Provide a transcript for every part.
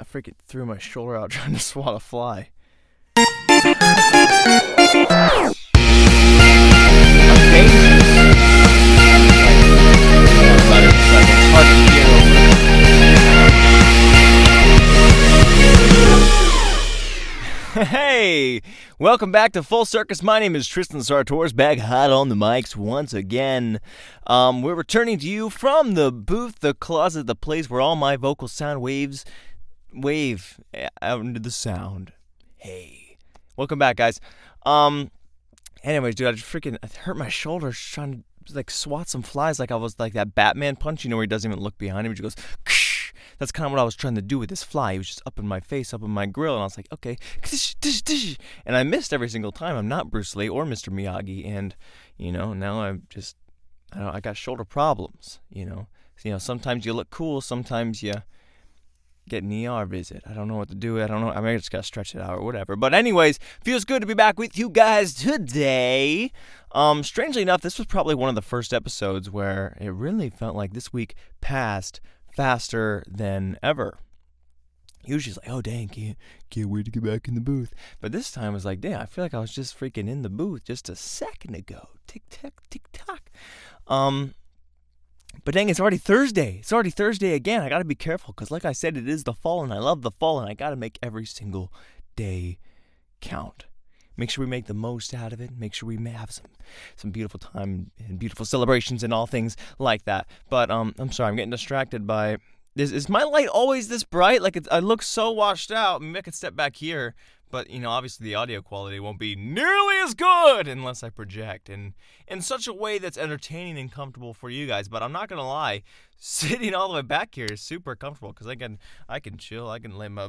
I freaking threw my shoulder out trying to swat a fly. Hey, welcome back to Full Circus. My name is Tristan Sartors, back hot on the mics once again. Um, we're returning to you from the booth, the closet, the place where all my vocal sound waves wave out into the sound. Hey, welcome back, guys. Um, anyways, dude, I just freaking I hurt my shoulder trying to like swat some flies, like I was like that Batman punch, you know, where he doesn't even look behind him, he just goes. Ksh! That's kind of what I was trying to do with this fly. He was just up in my face, up in my grill, and I was like, okay, and I missed every single time. I'm not Bruce Lee or Mr. Miyagi, and you know, now I'm just, I don't, I got shoulder problems. You know, you know, sometimes you look cool, sometimes you get an ER visit. I don't know what to do. I don't know. I mean, just gotta stretch it out or whatever. But anyways, feels good to be back with you guys today. Um, strangely enough, this was probably one of the first episodes where it really felt like this week passed faster than ever. Usually it's like, oh dang, can't can't wait to get back in the booth. But this time was like, damn, I feel like I was just freaking in the booth just a second ago. Tick tock, tick tock. Um but dang, it's already Thursday. It's already Thursday again. I gotta be careful because like I said, it is the fall and I love the fall and I gotta make every single day count. Make sure we make the most out of it. Make sure we have some some beautiful time and beautiful celebrations and all things like that. But um, I'm sorry, I'm getting distracted by. Is, is my light always this bright? Like it, I look so washed out. Maybe I could step back here, but you know, obviously the audio quality won't be nearly as good unless I project and in such a way that's entertaining and comfortable for you guys. But I'm not gonna lie, sitting all the way back here is super comfortable because I can I can chill. I can lay my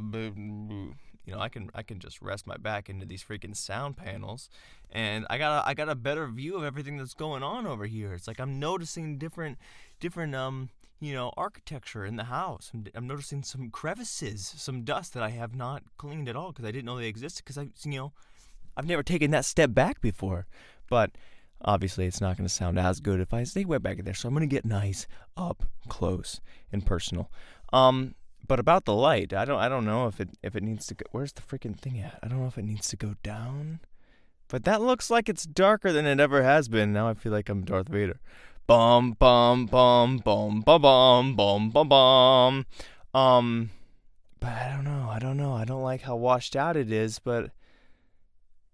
you know, I can I can just rest my back into these freaking sound panels, and I got a, I got a better view of everything that's going on over here. It's like I'm noticing different different um you know architecture in the house. I'm, I'm noticing some crevices, some dust that I have not cleaned at all because I didn't know they existed because I you know I've never taken that step back before, but. Obviously, it's not going to sound as good if I stay way back in there, so I'm going to get nice, up close, and personal. Um, but about the light, I don't I don't know if it if it needs to go. Where's the freaking thing at? I don't know if it needs to go down. But that looks like it's darker than it ever has been. Now I feel like I'm Darth Vader. Bum bum bum bum bum bum bum bum bum. Um, but I don't know. I don't know. I don't like how washed out it is. But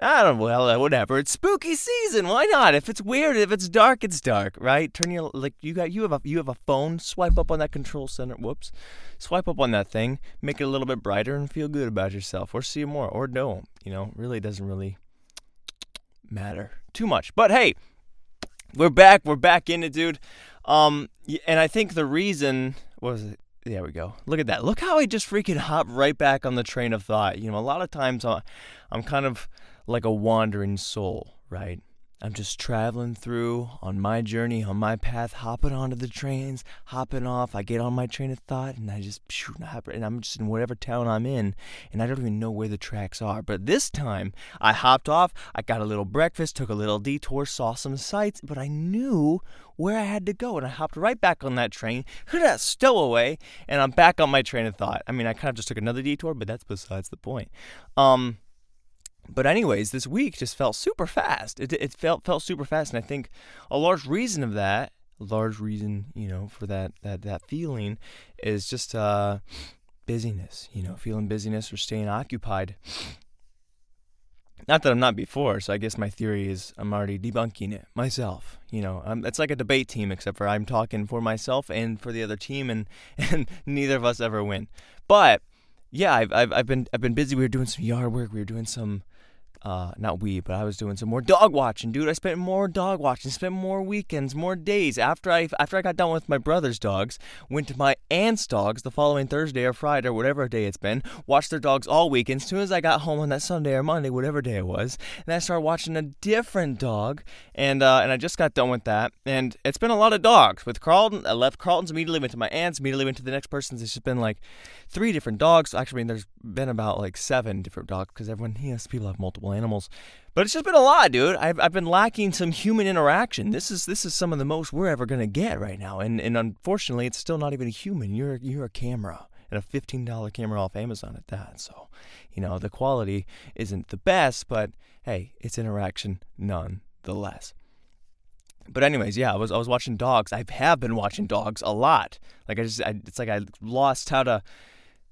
I don't well, uh, whatever. It's spooky season. Why not? If it's weird, if it's dark, it's dark, right? Turn your like you got you have a you have a phone. Swipe up on that control center. Whoops, swipe up on that thing. Make it a little bit brighter and feel good about yourself, or see more, or don't. You know, really doesn't really matter too much. But hey, we're back. We're back in it, dude. Um, and I think the reason was it. There we go. Look at that. Look how I just freaking hop right back on the train of thought. You know, a lot of times I'm kind of like a wandering soul, right? I'm just traveling through on my journey, on my path, hopping onto the trains, hopping off. I get on my train of thought and I just shoot, and I'm just in whatever town I'm in, and I don't even know where the tracks are. But this time, I hopped off, I got a little breakfast, took a little detour, saw some sights, but I knew where I had to go, and I hopped right back on that train, that stowaway, and I'm back on my train of thought. I mean, I kind of just took another detour, but that's besides the point. Um, but anyways, this week just felt super fast. It, it felt felt super fast, and I think a large reason of that, large reason, you know, for that that that feeling, is just uh, busyness. You know, feeling busyness or staying occupied. Not that I'm not before, so I guess my theory is I'm already debunking it myself. You know, it's like a debate team, except for I'm talking for myself and for the other team, and and neither of us ever win. But yeah, I've, I've I've been I've been busy. We were doing some yard work. We were doing some uh, not we, but I was doing some more dog watching, dude. I spent more dog watching, spent more weekends, more days after I after I got done with my brother's dogs. Went to my aunt's dogs the following Thursday or Friday or whatever day it's been. Watched their dogs all weekend. As soon as I got home on that Sunday or Monday, whatever day it was, and I started watching a different dog, and uh, and I just got done with that. And it's been a lot of dogs with Carlton. I left Carlton's immediately went to my aunt's, immediately went to the next person's. It's just been like three different dogs. Actually, I mean, there's been about like seven different dogs because everyone, know, people have multiple animals. But it's just been a lot, dude. I've, I've been lacking some human interaction. This is this is some of the most we're ever gonna get right now, and and unfortunately, it's still not even a human. You're you're a camera, and a $15 camera off Amazon at that. So, you know, the quality isn't the best, but hey, it's interaction nonetheless. But anyways, yeah, I was I was watching dogs. I have been watching dogs a lot. Like I just, I, it's like I lost how to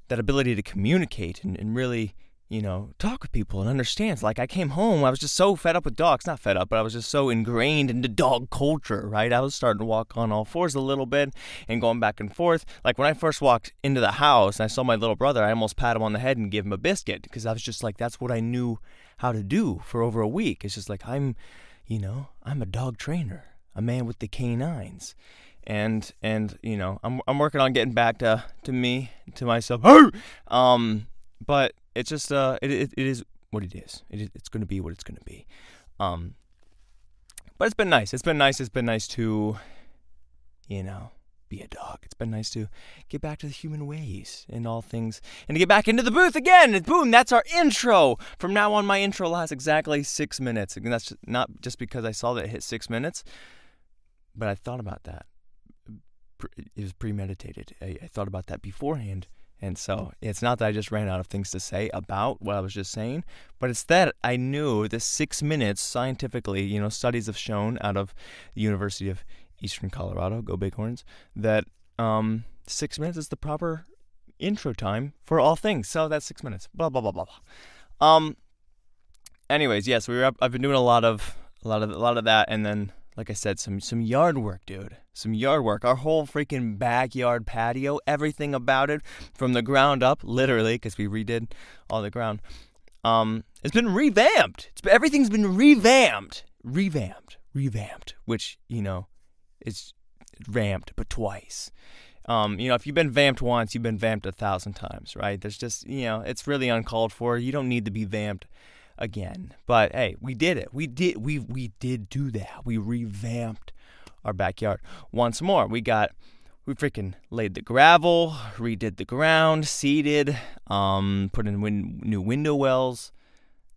that ability to communicate and, and really you know, talk with people and understand. Like I came home, I was just so fed up with dogs. Not fed up, but I was just so ingrained into dog culture, right? I was starting to walk on all fours a little bit and going back and forth. Like when I first walked into the house and I saw my little brother, I almost pat him on the head and give him a biscuit because I was just like, that's what I knew how to do for over a week. It's just like I'm, you know, I'm a dog trainer, a man with the canines. And and you know I'm I'm working on getting back to to me to myself. um, but it's just uh, it, it, it is what it is. It is it's going to be what it's going to be. Um, but it's been nice. It's been nice. It's been nice to, you know, be a dog. It's been nice to get back to the human ways and all things, and to get back into the booth again. And boom, that's our intro. From now on, my intro lasts exactly six minutes, and that's not just because I saw that it hit six minutes, but I thought about that. It was premeditated. I, I thought about that beforehand and so it's not that I just ran out of things to say about what I was just saying, but it's that I knew the six minutes scientifically, you know, studies have shown out of the University of Eastern Colorado, go Bighorns, that um, six minutes is the proper intro time for all things. So that's six minutes. Blah blah blah blah blah. Um. Anyways, yes, we were. Up, I've been doing a lot of a lot of a lot of that, and then like I said, some some yard work, dude. Some yard work. Our whole freaking backyard patio, everything about it, from the ground up, literally, because we redid all the ground. Um, it's been revamped. It's everything's been revamped, revamped, revamped. Which you know, it's ramped, but twice. Um, you know, if you've been vamped once, you've been vamped a thousand times, right? There's just, you know, it's really uncalled for. You don't need to be vamped again. But hey, we did it. We did we we did do that. We revamped our backyard once more. We got we freaking laid the gravel, redid the ground, seeded, um, put in win- new window wells,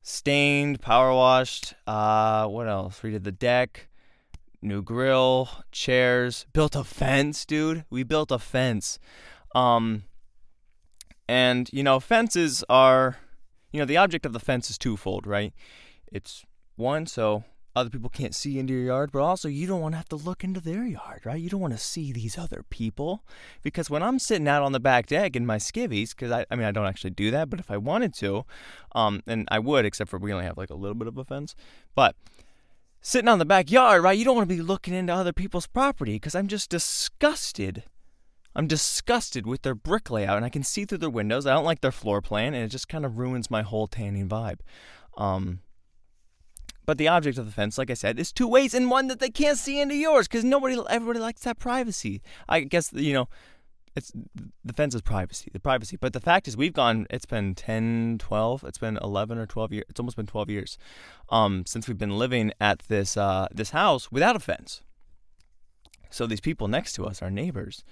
stained, power washed. Uh, what else? Redid the deck, new grill, chairs, built a fence, dude. We built a fence. Um, and you know, fences are you know, the object of the fence is twofold, right? It's one, so other people can't see into your yard, but also you don't want to have to look into their yard, right? You don't want to see these other people. Because when I'm sitting out on the back deck in my skivvies, because I, I mean, I don't actually do that, but if I wanted to, um, and I would, except for we only have like a little bit of a fence, but sitting on the backyard, right? You don't want to be looking into other people's property because I'm just disgusted I'm disgusted with their brick layout, and I can see through their windows. I don't like their floor plan, and it just kind of ruins my whole tanning vibe. Um, but the object of the fence, like I said, is two ways, and one that they can't see into yours because nobody, everybody likes that privacy. I guess you know, it's the fence is privacy, the privacy. But the fact is, we've gone. It's been 10, 12, It's been 11 or 12 years. It's almost been 12 years um, since we've been living at this uh, this house without a fence. So these people next to us, our neighbors,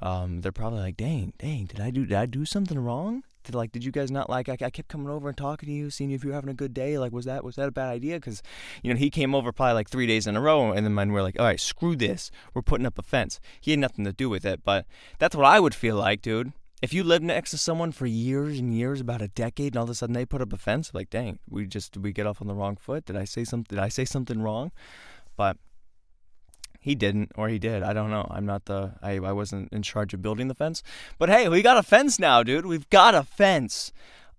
um, they're probably like, "Dang, dang, did I do did I do something wrong? Did like did you guys not like I, I kept coming over and talking to you, seeing if you were having a good day? Like was that was that a bad idea? Because you know he came over probably like three days in a row, and then we we're like, all right, screw this, we're putting up a fence. He had nothing to do with it, but that's what I would feel like, dude. If you live next to someone for years and years, about a decade, and all of a sudden they put up a fence, like, dang, we just did we get off on the wrong foot? Did I say something? Did I say something wrong? But he didn't, or he did. I don't know. I'm not the. I, I wasn't in charge of building the fence. But hey, we got a fence now, dude. We've got a fence.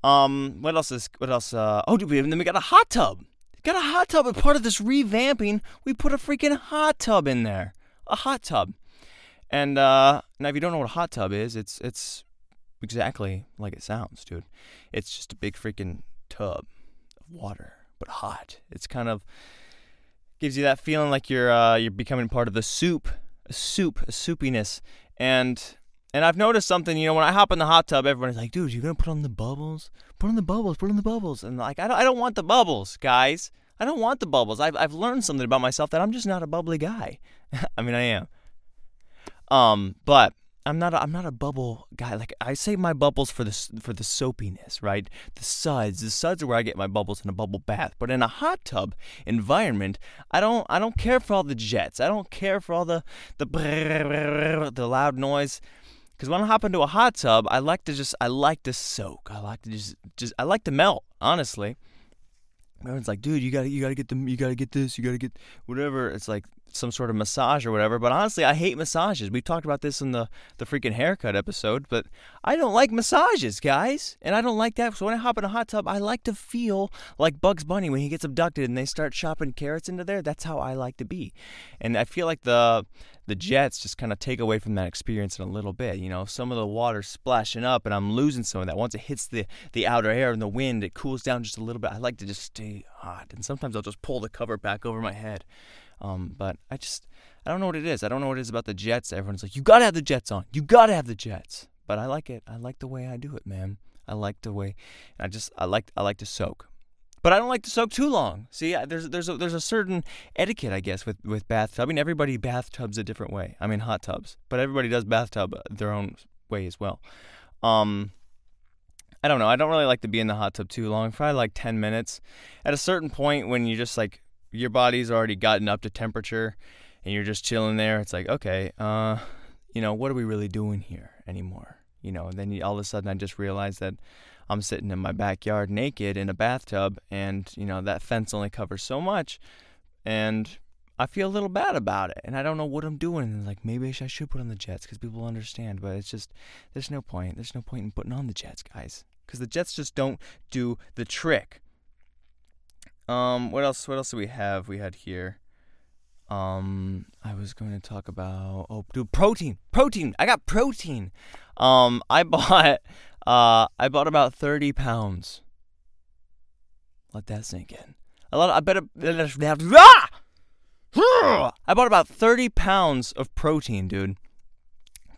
Um, what else is? What else? Uh, oh, dude, we, and then we got a hot tub. Got a hot tub. As part of this revamping, we put a freaking hot tub in there. A hot tub. And uh, now, if you don't know what a hot tub is, it's it's exactly like it sounds, dude. It's just a big freaking tub of water, but hot. It's kind of gives you that feeling like you're uh, you're becoming part of the soup, soup, soupiness. And and I've noticed something. You know, when I hop in the hot tub, everybody's like, "Dude, you're gonna put on the bubbles? Put on the bubbles. Put on the bubbles." And like, I don't, I don't want the bubbles, guys. I don't want the bubbles. I've I've learned something about myself that I'm just not a bubbly guy. I mean, I am. Um, but I'm not a, I'm not a bubble guy. Like I save my bubbles for the for the soapiness, right? The suds, the suds are where I get my bubbles in a bubble bath. But in a hot tub environment, I don't I don't care for all the jets. I don't care for all the the the loud noise Because when I hop into a hot tub, I like to just I like to soak. I like to just just I like to melt. Honestly, everyone's like, dude, you gotta you gotta get the you gotta get this, you gotta get whatever. It's like some sort of massage or whatever. But honestly, I hate massages. We've talked about this in the the freaking haircut episode, but I don't like massages, guys, and I don't like that. So when I hop in a hot tub, I like to feel like Bugs Bunny when he gets abducted and they start chopping carrots into there. That's how I like to be, and I feel like the the jets just kind of take away from that experience in a little bit. You know, some of the water splashing up, and I'm losing some of that. Once it hits the the outer air and the wind, it cools down just a little bit. I like to just stay hot, and sometimes I'll just pull the cover back over my head. Um, but I just I don't know what it is. I don't know what it is about the jets. Everyone's like, you gotta have the jets on. You gotta have the jets. But I like it. I like the way I do it, man. I like the way. I just I like I like to soak. But I don't like to soak too long. See, there's there's a, there's a certain etiquette, I guess, with with bathtub. I mean, everybody bathtubs a different way. I mean, hot tubs, but everybody does bathtub their own way as well. Um, I don't know. I don't really like to be in the hot tub too long. Probably like ten minutes. At a certain point, when you just like your body's already gotten up to temperature, and you're just chilling there, it's like, okay, uh, you know, what are we really doing here anymore? You know, and then all of a sudden, I just realized that I'm sitting in my backyard naked in a bathtub, and you know that fence only covers so much, and I feel a little bad about it, and I don't know what I'm doing. And like maybe I should put on the jets because people understand, but it's just there's no point. There's no point in putting on the jets, guys, because the jets just don't do the trick. Um, what else? What else do we have? We had here. Um, I was going to talk about oh, dude, protein, protein. I got protein. Um, I bought uh, I bought about 30 pounds. Let that sink in. A lot. Of, I better. I bought about 30 pounds of protein, dude.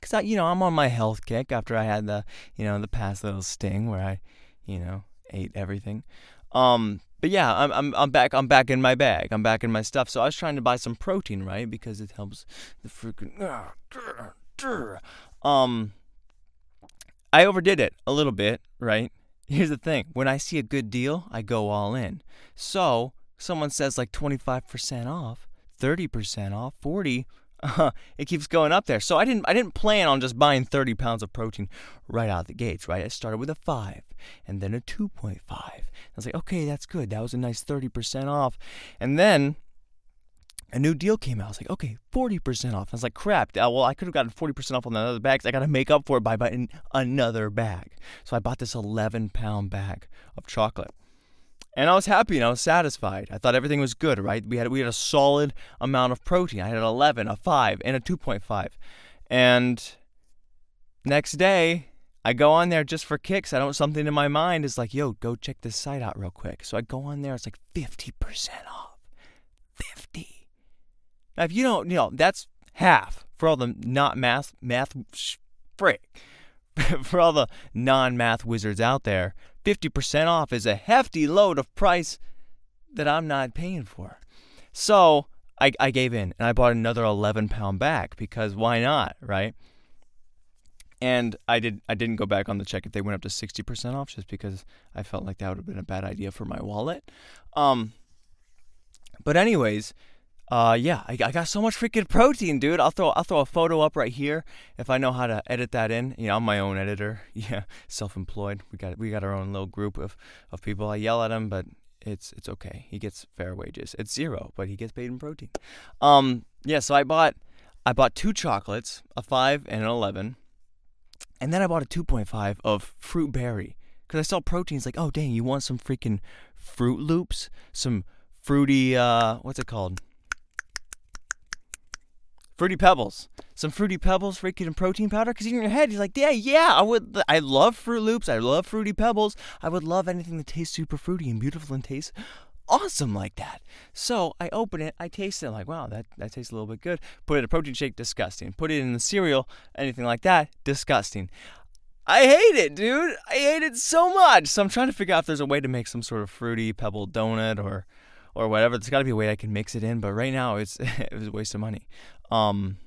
Cause I, you know, I'm on my health kick after I had the, you know, the past little sting where I, you know, ate everything. Um, but yeah, I'm, I'm, I'm back. I'm back in my bag. I'm back in my stuff. So I was trying to buy some protein, right? Because it helps the freaking. Um, I overdid it a little bit, right? Here's the thing when I see a good deal, I go all in. So, someone says like 25% off, 30% off, 40 it keeps going up there. So I didn't I didn't plan on just buying 30 pounds of protein right out of the gates, right? I started with a 5 and then a 2.5. I was like, "Okay, that's good. That was a nice 30% off." And then a new deal came out. I was like, okay, 40% off. I was like, crap. Uh, well, I could have gotten 40% off on the other bags. I got to make up for it by buying another bag. So I bought this 11 pound bag of chocolate. And I was happy and I was satisfied. I thought everything was good, right? We had we had a solid amount of protein. I had an 11, a 5, and a 2.5. And next day, I go on there just for kicks. I don't something in my mind is like, "Yo, go check this site out real quick." So I go on there. It's like 50% off. 50 now, if you don't, you know, that's half for all the not math, math, frick, for all the non math wizards out there. 50% off is a hefty load of price that I'm not paying for. So I, I gave in and I bought another 11 pound bag because why not, right? And I did I didn't go back on the check if they went up to 60% off just because I felt like that would have been a bad idea for my wallet. Um, but anyways, uh, yeah, I, I got so much freaking protein, dude. I'll throw I'll throw a photo up right here if I know how to edit that in. You know, I'm my own editor. Yeah, self-employed. We got we got our own little group of, of people. I yell at him, but it's it's okay. He gets fair wages. It's zero, but he gets paid in protein. Um, yeah. So I bought I bought two chocolates, a five and an eleven, and then I bought a two point five of fruit berry because I saw proteins. Like, oh dang, you want some freaking Froot Loops, some fruity uh, what's it called? Fruity Pebbles. Some Fruity Pebbles, freaking protein powder. Because in your head, you're like, yeah, yeah, I would. I love Froot Loops. I love Fruity Pebbles. I would love anything that tastes super fruity and beautiful and tastes awesome like that. So I open it, I taste it, I'm like, wow, that, that tastes a little bit good. Put it in a protein shake, disgusting. Put it in the cereal, anything like that, disgusting. I hate it, dude. I hate it so much. So I'm trying to figure out if there's a way to make some sort of fruity pebble donut or or whatever. There's got to be a way I can mix it in, but right now it's it was a waste of money. Um,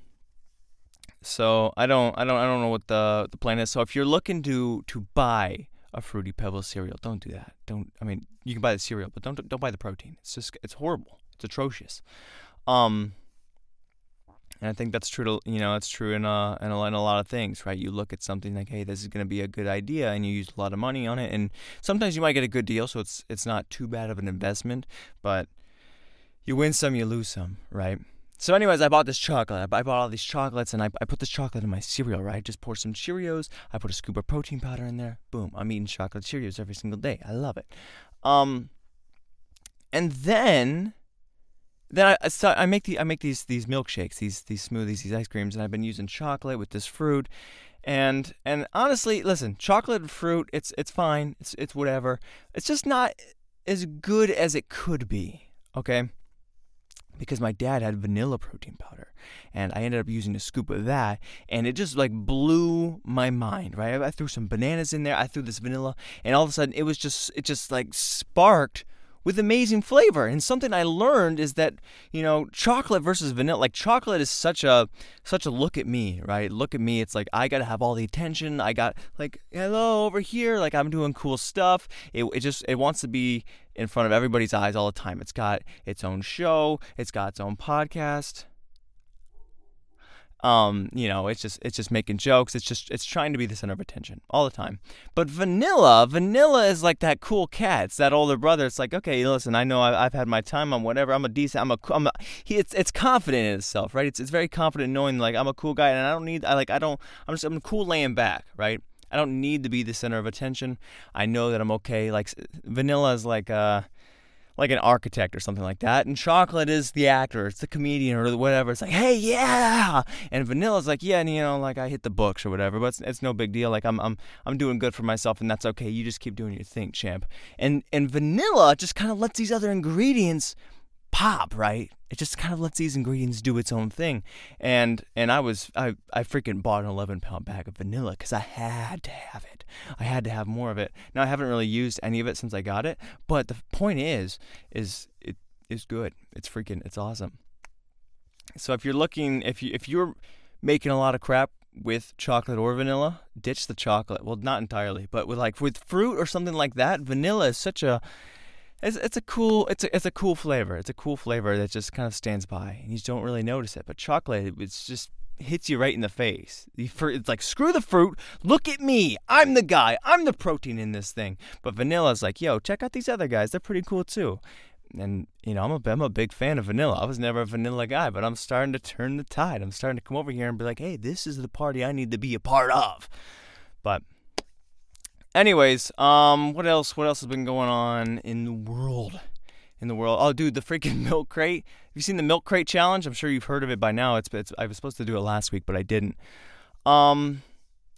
so I don't I don't I don't know what the the plan is. So if you're looking to to buy a fruity pebble cereal, don't do that. Don't I mean you can buy the cereal, but don't don't buy the protein. It's just it's horrible. It's atrocious. Um And I think that's true to you know it's true in uh in a, in a lot of things, right? You look at something like, hey, this is going to be a good idea, and you use a lot of money on it, and sometimes you might get a good deal, so it's it's not too bad of an investment, but you win some, you lose some, right? So, anyways, I bought this chocolate. I bought all these chocolates, and I, I put this chocolate in my cereal, right? Just pour some Cheerios. I put a scoop of protein powder in there. Boom! I'm eating chocolate Cheerios every single day. I love it. Um, and then then I, so I make the I make these these milkshakes, these these smoothies, these ice creams, and I've been using chocolate with this fruit, and and honestly, listen, chocolate and fruit, it's it's fine, it's it's whatever. It's just not as good as it could be, okay? Because my dad had vanilla protein powder, and I ended up using a scoop of that, and it just like blew my mind, right? I threw some bananas in there, I threw this vanilla, and all of a sudden it was just it just like sparked with amazing flavor. And something I learned is that, you know, chocolate versus vanilla, like chocolate is such a such a look at me, right? Look at me. It's like I got to have all the attention. I got like hello over here, like I'm doing cool stuff. It it just it wants to be in front of everybody's eyes all the time. It's got its own show, it's got its own podcast um, you know, it's just it's just making jokes. It's just it's trying to be the center of attention all the time. But vanilla, vanilla is like that cool cat. It's that older brother. It's like, okay, listen, I know I've, had my time. I'm whatever. I'm a decent. I'm a. I'm a. He, it's it's confident in itself, right? It's it's very confident knowing like I'm a cool guy and I don't need. I like I don't. I'm just I'm cool laying back, right? I don't need to be the center of attention. I know that I'm okay. Like vanilla is like uh like an architect or something like that. And chocolate is the actor, it's the comedian or whatever. It's like, hey, yeah. And vanilla's like, yeah, and you know, like I hit the books or whatever, but it's, it's no big deal. Like I'm, I'm, I'm doing good for myself, and that's okay. You just keep doing your thing, champ. And and vanilla just kind of lets these other ingredients pop, right? It just kind of lets these ingredients do its own thing. And and I was I I freaking bought an 11 pound bag of vanilla because I had to have it. I had to have more of it. Now I haven't really used any of it since I got it, but the point is is it is good. It's freaking it's awesome. So if you're looking if you if you're making a lot of crap with chocolate or vanilla, ditch the chocolate. Well, not entirely, but with like with fruit or something like that, vanilla is such a it's, it's a cool it's a, it's a cool flavor. It's a cool flavor that just kind of stands by and you don't really notice it. But chocolate, it's just hits you right in the face. It's like screw the fruit. Look at me. I'm the guy. I'm the protein in this thing. But vanilla's like, yo, check out these other guys. They're pretty cool too. And you know, I'm a I'm a big fan of vanilla. I was never a vanilla guy, but I'm starting to turn the tide. I'm starting to come over here and be like, hey, this is the party I need to be a part of. But Anyways, um, what else? What else has been going on in the world? In the world, oh, dude, the freaking milk crate. Have you seen the milk crate challenge? I'm sure you've heard of it by now. It's, it's I was supposed to do it last week, but I didn't. Um,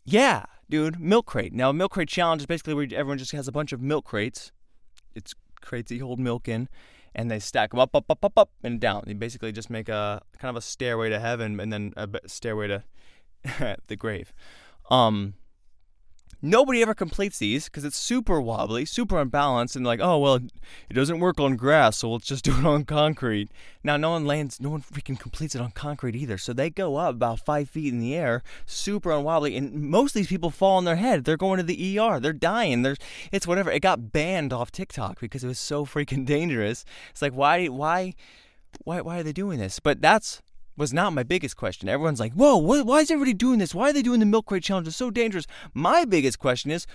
yeah, dude, milk crate. Now, milk crate challenge is basically where everyone just has a bunch of milk crates. It's crates that you hold milk in, and they stack them up, up, up, up, up, and down. You basically just make a kind of a stairway to heaven, and then a stairway to the grave. Um, Nobody ever completes these because it's super wobbly, super unbalanced, and like, oh well, it doesn't work on grass, so let's just do it on concrete. Now, no one lands, no one freaking completes it on concrete either. So they go up about five feet in the air, super unwobbly, and most of these people fall on their head. They're going to the ER. They're dying. There's, it's whatever. It got banned off TikTok because it was so freaking dangerous. It's like, why, why, why, why are they doing this? But that's was not my biggest question. Everyone's like, whoa, why is everybody doing this? Why are they doing the milk crate challenge? It's so dangerous. My biggest question is,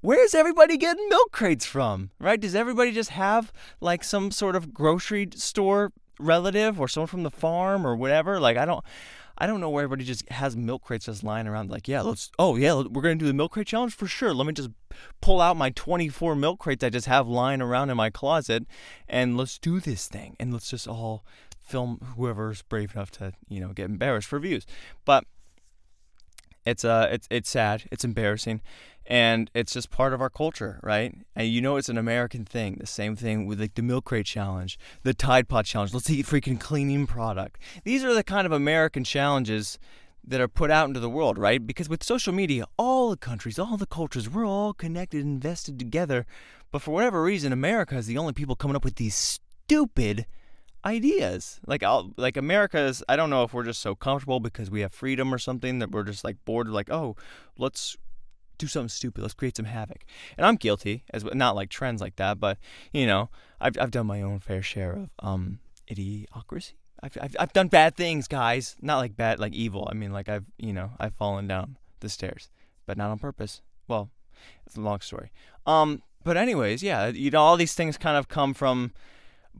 where's everybody getting milk crates from? Right? Does everybody just have like some sort of grocery store relative or someone from the farm or whatever? Like, I don't. I don't know where everybody just has milk crates just lying around. Like, yeah, let's. Oh, yeah, we're gonna do the milk crate challenge for sure. Let me just pull out my 24 milk crates I just have lying around in my closet, and let's do this thing. And let's just all film whoever's brave enough to you know get embarrassed for views. But it's uh it's it's sad, it's embarrassing, and it's just part of our culture, right? And you know it's an American thing. The same thing with like the milk crate challenge, the Tide Pod challenge. Let's eat freaking cleaning product. These are the kind of American challenges that are put out into the world, right? Because with social media, all the countries, all the cultures, we're all connected invested together. But for whatever reason, America is the only people coming up with these stupid ideas. Like I'll, like America's I don't know if we're just so comfortable because we have freedom or something that we're just like bored like, "Oh, let's do something stupid. Let's create some havoc." And I'm guilty as not like trends like that, but you know, I've I've done my own fair share of um idiocracy. I've, I've I've done bad things, guys. Not like bad, like evil. I mean, like I've you know I've fallen down the stairs, but not on purpose. Well, it's a long story. Um, but anyways, yeah, you know, all these things kind of come from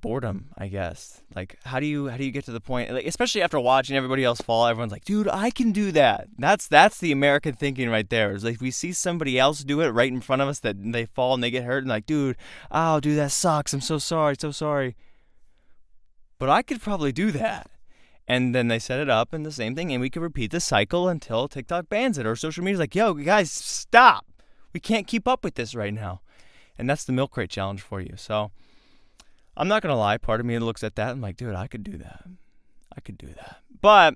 boredom, I guess. Like, how do you how do you get to the point? Like, especially after watching everybody else fall, everyone's like, "Dude, I can do that." That's that's the American thinking right there. It's like we see somebody else do it right in front of us that they fall and they get hurt, and like, "Dude, oh, dude, that sucks. I'm so sorry, so sorry." But I could probably do that. And then they set it up and the same thing, and we could repeat the cycle until TikTok bans it or social media's like, "Yo, guys, stop! We can't keep up with this right now." And that's the milk crate challenge for you. So I'm not gonna lie, part of me looks at that and I'm like, dude, I could do that. I could do that. But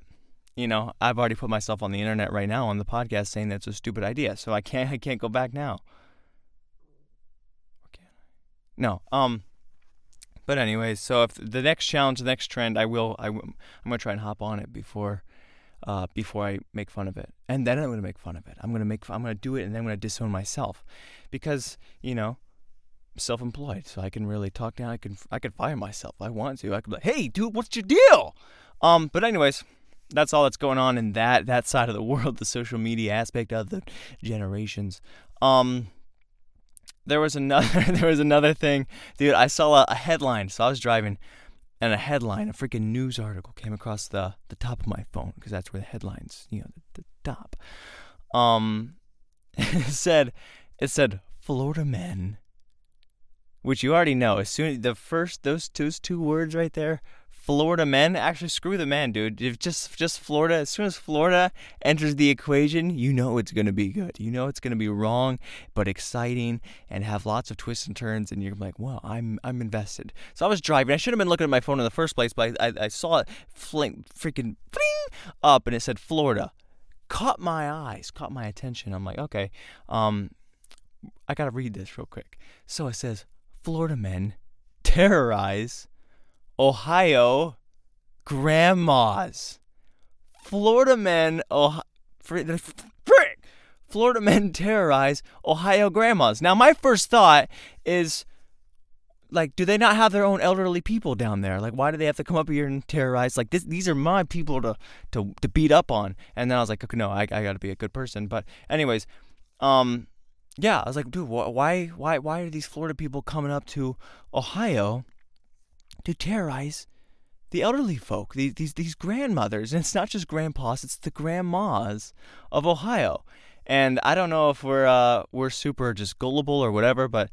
you know, I've already put myself on the internet right now on the podcast saying that's a stupid idea, so I can't I can't go back now. I? No. Um. But anyways, so if the next challenge, the next trend, I will I, am gonna try and hop on it before. Uh, before I make fun of it, and then I'm gonna make fun of it. I'm gonna make, I'm gonna do it, and then I'm gonna disown myself, because you know, self-employed, so I can really talk down. I can I can fire myself. I want to. I could be like, hey, dude, what's your deal? Um, but anyways, that's all that's going on in that that side of the world, the social media aspect of the generations. Um, there was another there was another thing, dude. I saw a, a headline. So I was driving, and a headline, a freaking news article came across the the top of my phone because that's where the headlines, you know, the, the top. Um, it said it said Florida men which you already know. As soon the first those those two words right there, Florida men. Actually, screw the men, dude. If just just Florida. As soon as Florida enters the equation, you know it's gonna be good. You know it's gonna be wrong, but exciting and have lots of twists and turns. And you're like, well, I'm I'm invested. So I was driving. I should have been looking at my phone in the first place, but I I, I saw it fling freaking fling up, and it said Florida. Caught my eyes, caught my attention. I'm like, okay, um, I gotta read this real quick. So it says Florida men terrorize Ohio grandmas. Florida men, oh, frick, Florida men terrorize Ohio grandmas. Now, my first thought is, like, do they not have their own elderly people down there? Like, why do they have to come up here and terrorize? Like, this, these are my people to, to, to beat up on. And then I was like, okay, no, I, I got to be a good person. But, anyways, um, yeah, I was like, dude, why, why, why are these Florida people coming up to Ohio to terrorize the elderly folk, these, these, these grandmothers? And it's not just grandpas; it's the grandmas of Ohio. And I don't know if we're uh, we're super just gullible or whatever, but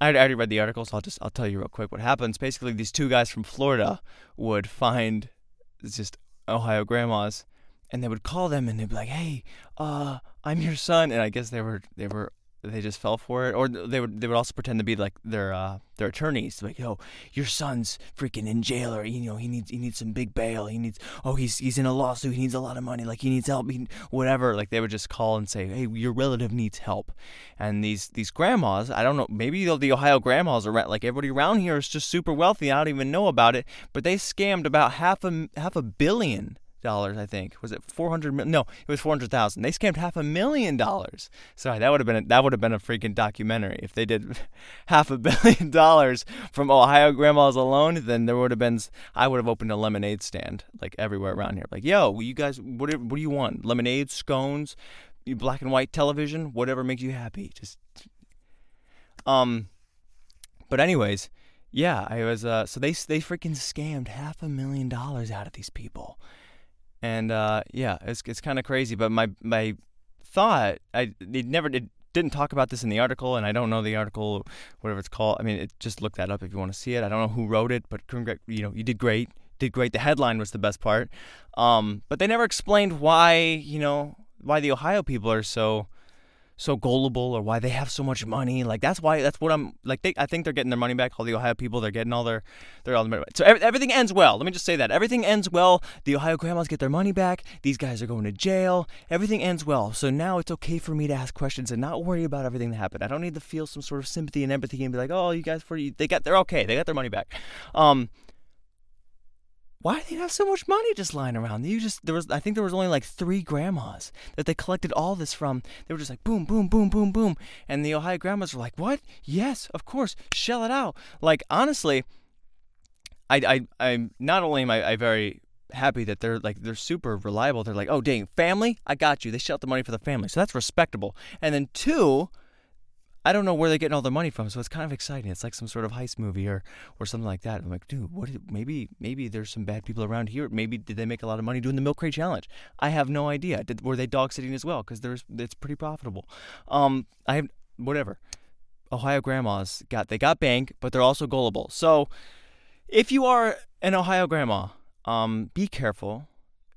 I already read the article, so I'll just I'll tell you real quick what happens. Basically, these two guys from Florida would find just Ohio grandmas and they would call them and they'd be like, "Hey, uh, I'm your son," and I guess they were they were they just fell for it, or they would they would also pretend to be like their uh, their attorneys, like, "Yo, your son's freaking in jail, or you know he needs he needs some big bail. He needs oh he's he's in a lawsuit. He needs a lot of money. Like he needs help. He, whatever." Like they would just call and say, "Hey, your relative needs help," and these these grandmas, I don't know, maybe the Ohio grandmas are like everybody around here is just super wealthy. I don't even know about it, but they scammed about half a half a billion dollars, I think. Was it 400 No, it was 400,000. They scammed half a million dollars. Sorry, that would have been a, that would have been a freaking documentary if they did half a billion dollars from Ohio grandmas alone, then there would have been I would have opened a lemonade stand like everywhere around here. Like, "Yo, you guys what do, what do you want? Lemonade, scones, black and white television, whatever makes you happy." Just um but anyways, yeah, I was uh so they they freaking scammed half a million dollars out of these people and uh, yeah, it's it's kind of crazy. But my my thought, I it never it didn't talk about this in the article, and I don't know the article, whatever it's called. I mean, it, just look that up if you want to see it. I don't know who wrote it, but congr- you know, you did great, did great. The headline was the best part, um, but they never explained why you know why the Ohio people are so so gullible or why they have so much money. Like that's why that's what I'm like. They, I think they're getting their money back. All the Ohio people, they're getting all their their all money. So every, everything ends well. Let me just say that everything ends well. The Ohio grandmas get their money back. These guys are going to jail. Everything ends well. So now it's okay for me to ask questions and not worry about everything that happened. I don't need to feel some sort of sympathy and empathy and be like, oh, you guys for you, they got they're okay. They got their money back. Um, why do they have so much money just lying around? You just there was I think there was only like three grandmas that they collected all this from. They were just like boom, boom, boom, boom, boom, and the Ohio grandmas were like, "What? Yes, of course, shell it out." Like honestly, I I I'm not only am I, I very happy that they're like they're super reliable. They're like, oh dang, family, I got you. They shell out the money for the family, so that's respectable. And then two, I don't know where they're getting all their money from, so it's kind of exciting. It's like some sort of heist movie or or something like that. I'm like, dude, what? Is, maybe maybe there's some bad people around here. Maybe did they make a lot of money doing the milk crate challenge? I have no idea. Did, were they dog sitting as well? Because there's it's pretty profitable. Um, I have whatever. Ohio grandmas got they got bank, but they're also gullible. So if you are an Ohio grandma, um, be careful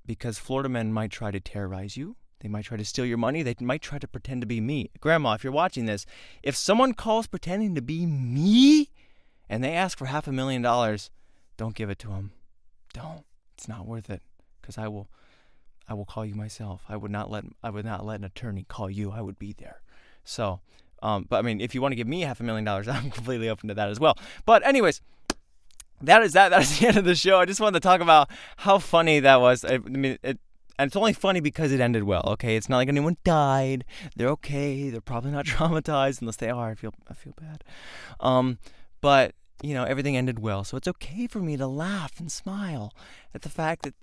because Florida men might try to terrorize you. They might try to steal your money. They might try to pretend to be me. Grandma, if you're watching this, if someone calls pretending to be me and they ask for half a million dollars, don't give it to them. Don't. It's not worth it because I will I will call you myself. I would not let I would not let an attorney call you. I would be there. So, um, but I mean, if you want to give me half a million dollars, I'm completely open to that as well. But anyways, that is that. That is the end of the show. I just wanted to talk about how funny that was. I, I mean, it, and it's only funny because it ended well. Okay, it's not like anyone died. They're okay. They're probably not traumatized unless they are. I feel I feel bad. Um, but you know everything ended well, so it's okay for me to laugh and smile at the fact that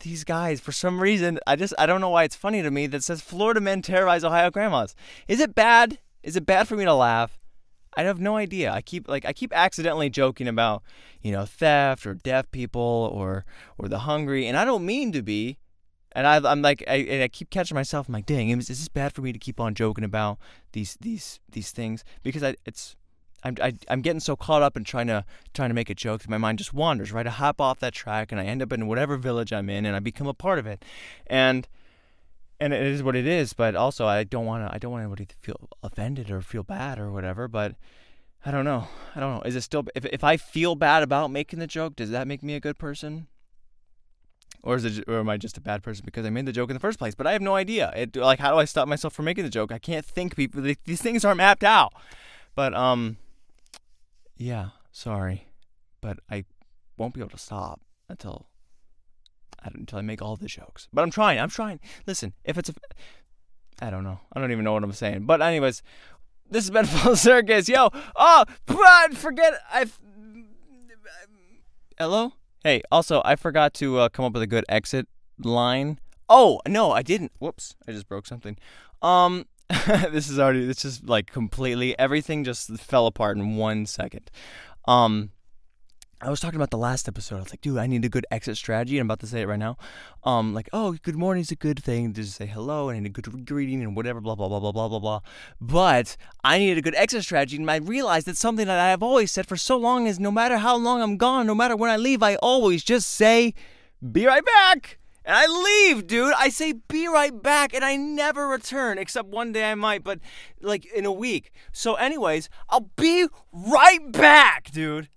these guys, for some reason, I just I don't know why it's funny to me that says Florida men terrorize Ohio grandmas. Is it bad? Is it bad for me to laugh? I have no idea. I keep like I keep accidentally joking about you know theft or deaf people or or the hungry, and I don't mean to be. And I, I'm like, I, I keep catching myself. I'm like, dang, is, is this bad for me to keep on joking about these these these things? Because I, it's, I'm I, am i am getting so caught up in trying to trying to make a joke that my mind just wanders. Right, I hop off that track and I end up in whatever village I'm in, and I become a part of it. And and it is what it is. But also, I don't want to. I don't want anybody to feel offended or feel bad or whatever. But I don't know. I don't know. Is it still? If if I feel bad about making the joke, does that make me a good person? Or is it? Or am I just a bad person because I made the joke in the first place? But I have no idea. It like how do I stop myself from making the joke? I can't think. People, these things aren't mapped out. But um, yeah. Sorry, but I won't be able to stop until until I make all the jokes. But I'm trying. I'm trying. Listen, if it's a, I don't know. I don't even know what I'm saying. But anyways, this has been Full Circus. Yo, oh, but forget I. Hello. Hey, also I forgot to uh, come up with a good exit line. Oh no, I didn't. Whoops, I just broke something. Um, this is already. This is like completely everything just fell apart in one second. Um, I was talking about the last episode. I was like, dude, I need a good exit strategy. I'm about to say it right now. Um, like, oh, good morning is a good thing just say hello and a good greeting and whatever, blah, blah, blah, blah, blah, blah, blah. But I needed a good exit strategy. And I realized that something that I've always said for so long is no matter how long I'm gone, no matter when I leave, I always just say, be right back and I leave, dude. I say be right back and I never return except one day I might, but like in a week. So anyways, I'll be right back, dude.